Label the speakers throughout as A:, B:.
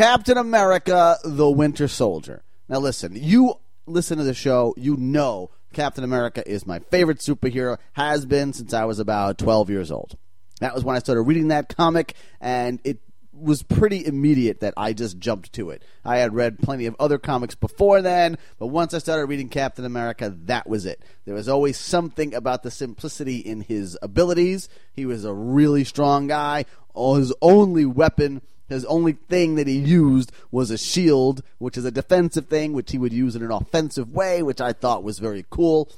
A: Captain America: The Winter Soldier. Now, listen, you listen to the show, you know Captain America is my favorite superhero. Has been since I was about twelve years old. That was when I started reading that comic, and it was pretty immediate that I just jumped to it. I had read plenty of other comics before then, but once I started reading Captain America, that was it. There was always something about the simplicity in his abilities. He was a really strong guy. His only weapon, his only thing that he used was a shield, which is a defensive thing, which he would use in an offensive way, which I thought was very cool.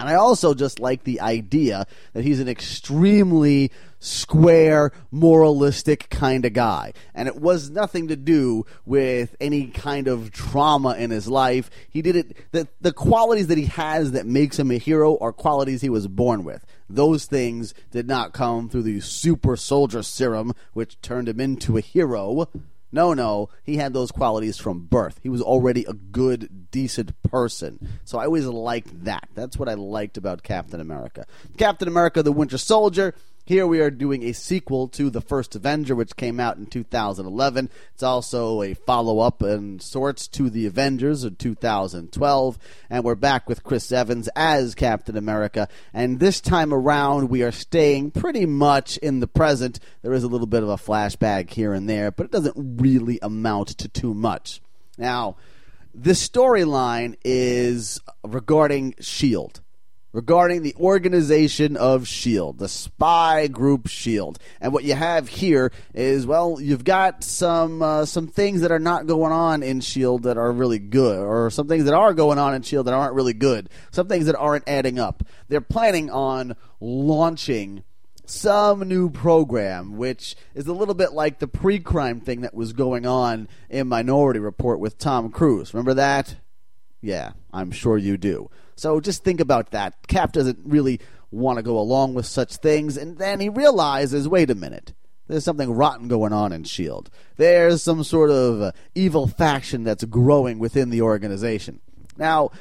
A: And I also just like the idea that he's an extremely square, moralistic kind of guy. And it was nothing to do with any kind of trauma in his life. He did it, the, the qualities that he has that makes him a hero are qualities he was born with. Those things did not come through the super soldier serum, which turned him into a hero. No, no, he had those qualities from birth. He was already a good, decent person. So I always liked that. That's what I liked about Captain America. Captain America, the Winter Soldier. Here we are doing a sequel to The First Avenger, which came out in 2011. It's also a follow up in sorts to The Avengers of 2012. And we're back with Chris Evans as Captain America. And this time around, we are staying pretty much in the present. There is a little bit of a flashback here and there, but it doesn't really amount to too much. Now, this storyline is regarding S.H.I.E.L.D regarding the organization of S.H.I.E.L.D., the spy group S.H.I.E.L.D. And what you have here is, well, you've got some uh, some things that are not going on in S.H.I.E.L.D. that are really good, or some things that are going on in S.H.I.E.L.D. that aren't really good, some things that aren't adding up. They're planning on launching some new program, which is a little bit like the pre crime thing that was going on in Minority Report with Tom Cruise. Remember that? Yeah, I'm sure you do. So just think about that. Cap doesn't really want to go along with such things, and then he realizes wait a minute. There's something rotten going on in S.H.I.E.L.D. There's some sort of uh, evil faction that's growing within the organization. Now,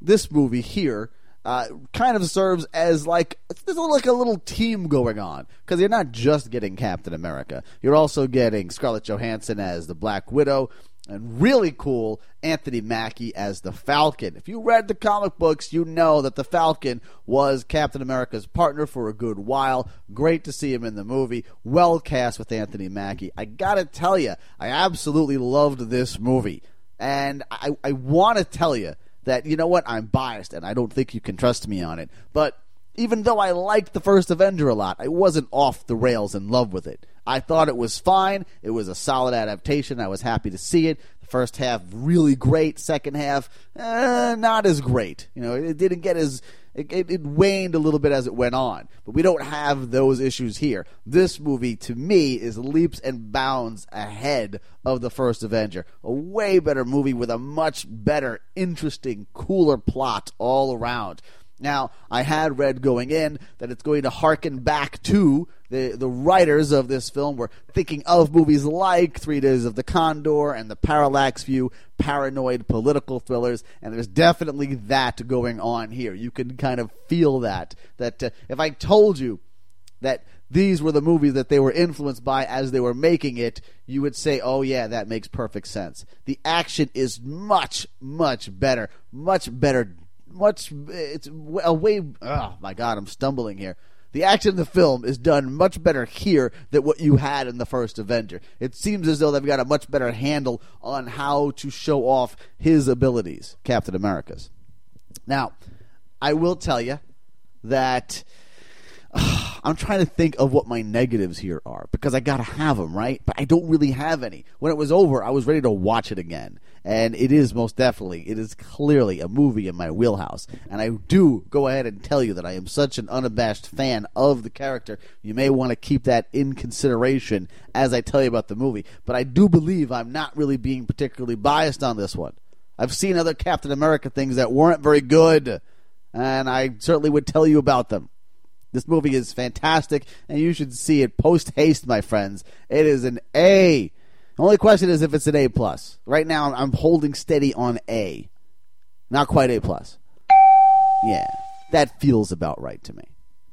A: this movie here uh, kind of serves as like there's like a little team going on because you're not just getting Captain America, you're also getting Scarlett Johansson as the Black Widow and really cool Anthony Mackie as the Falcon. If you read the comic books, you know that the Falcon was Captain America's partner for a good while. Great to see him in the movie. Well cast with Anthony Mackie. I gotta tell you, I absolutely loved this movie. And I, I want to tell you that, you know what, I'm biased and I don't think you can trust me on it. But even though I liked the first Avenger a lot, I wasn't off the rails in love with it. I thought it was fine. It was a solid adaptation. I was happy to see it. The first half really great. Second half, eh, not as great. You know, it didn't get as it, it, it, waned a little bit as it went on. But we don't have those issues here. This movie, to me, is leaps and bounds ahead of the first Avenger. A way better movie with a much better, interesting, cooler plot all around. Now, I had read going in that it's going to harken back to the the writers of this film were thinking of movies like Three Days of the Condor and The Parallax View, paranoid political thrillers, and there's definitely that going on here. You can kind of feel that. That uh, if I told you that these were the movies that they were influenced by as they were making it, you would say, "Oh yeah, that makes perfect sense." The action is much, much better, much better, much. It's a way. Oh my God, I'm stumbling here the action in the film is done much better here than what you had in the first Avenger. It seems as though they've got a much better handle on how to show off his abilities, Captain America's. Now, I will tell you that oh, I'm trying to think of what my negatives here are because I got to have them, right? But I don't really have any. When it was over, I was ready to watch it again. And it is most definitely, it is clearly a movie in my wheelhouse. And I do go ahead and tell you that I am such an unabashed fan of the character. You may want to keep that in consideration as I tell you about the movie. But I do believe I'm not really being particularly biased on this one. I've seen other Captain America things that weren't very good. And I certainly would tell you about them. This movie is fantastic, and you should see it post haste, my friends. It is an A. The only question is if it's an A plus. Right now, I'm holding steady on A, not quite A plus. Yeah, that feels about right to me.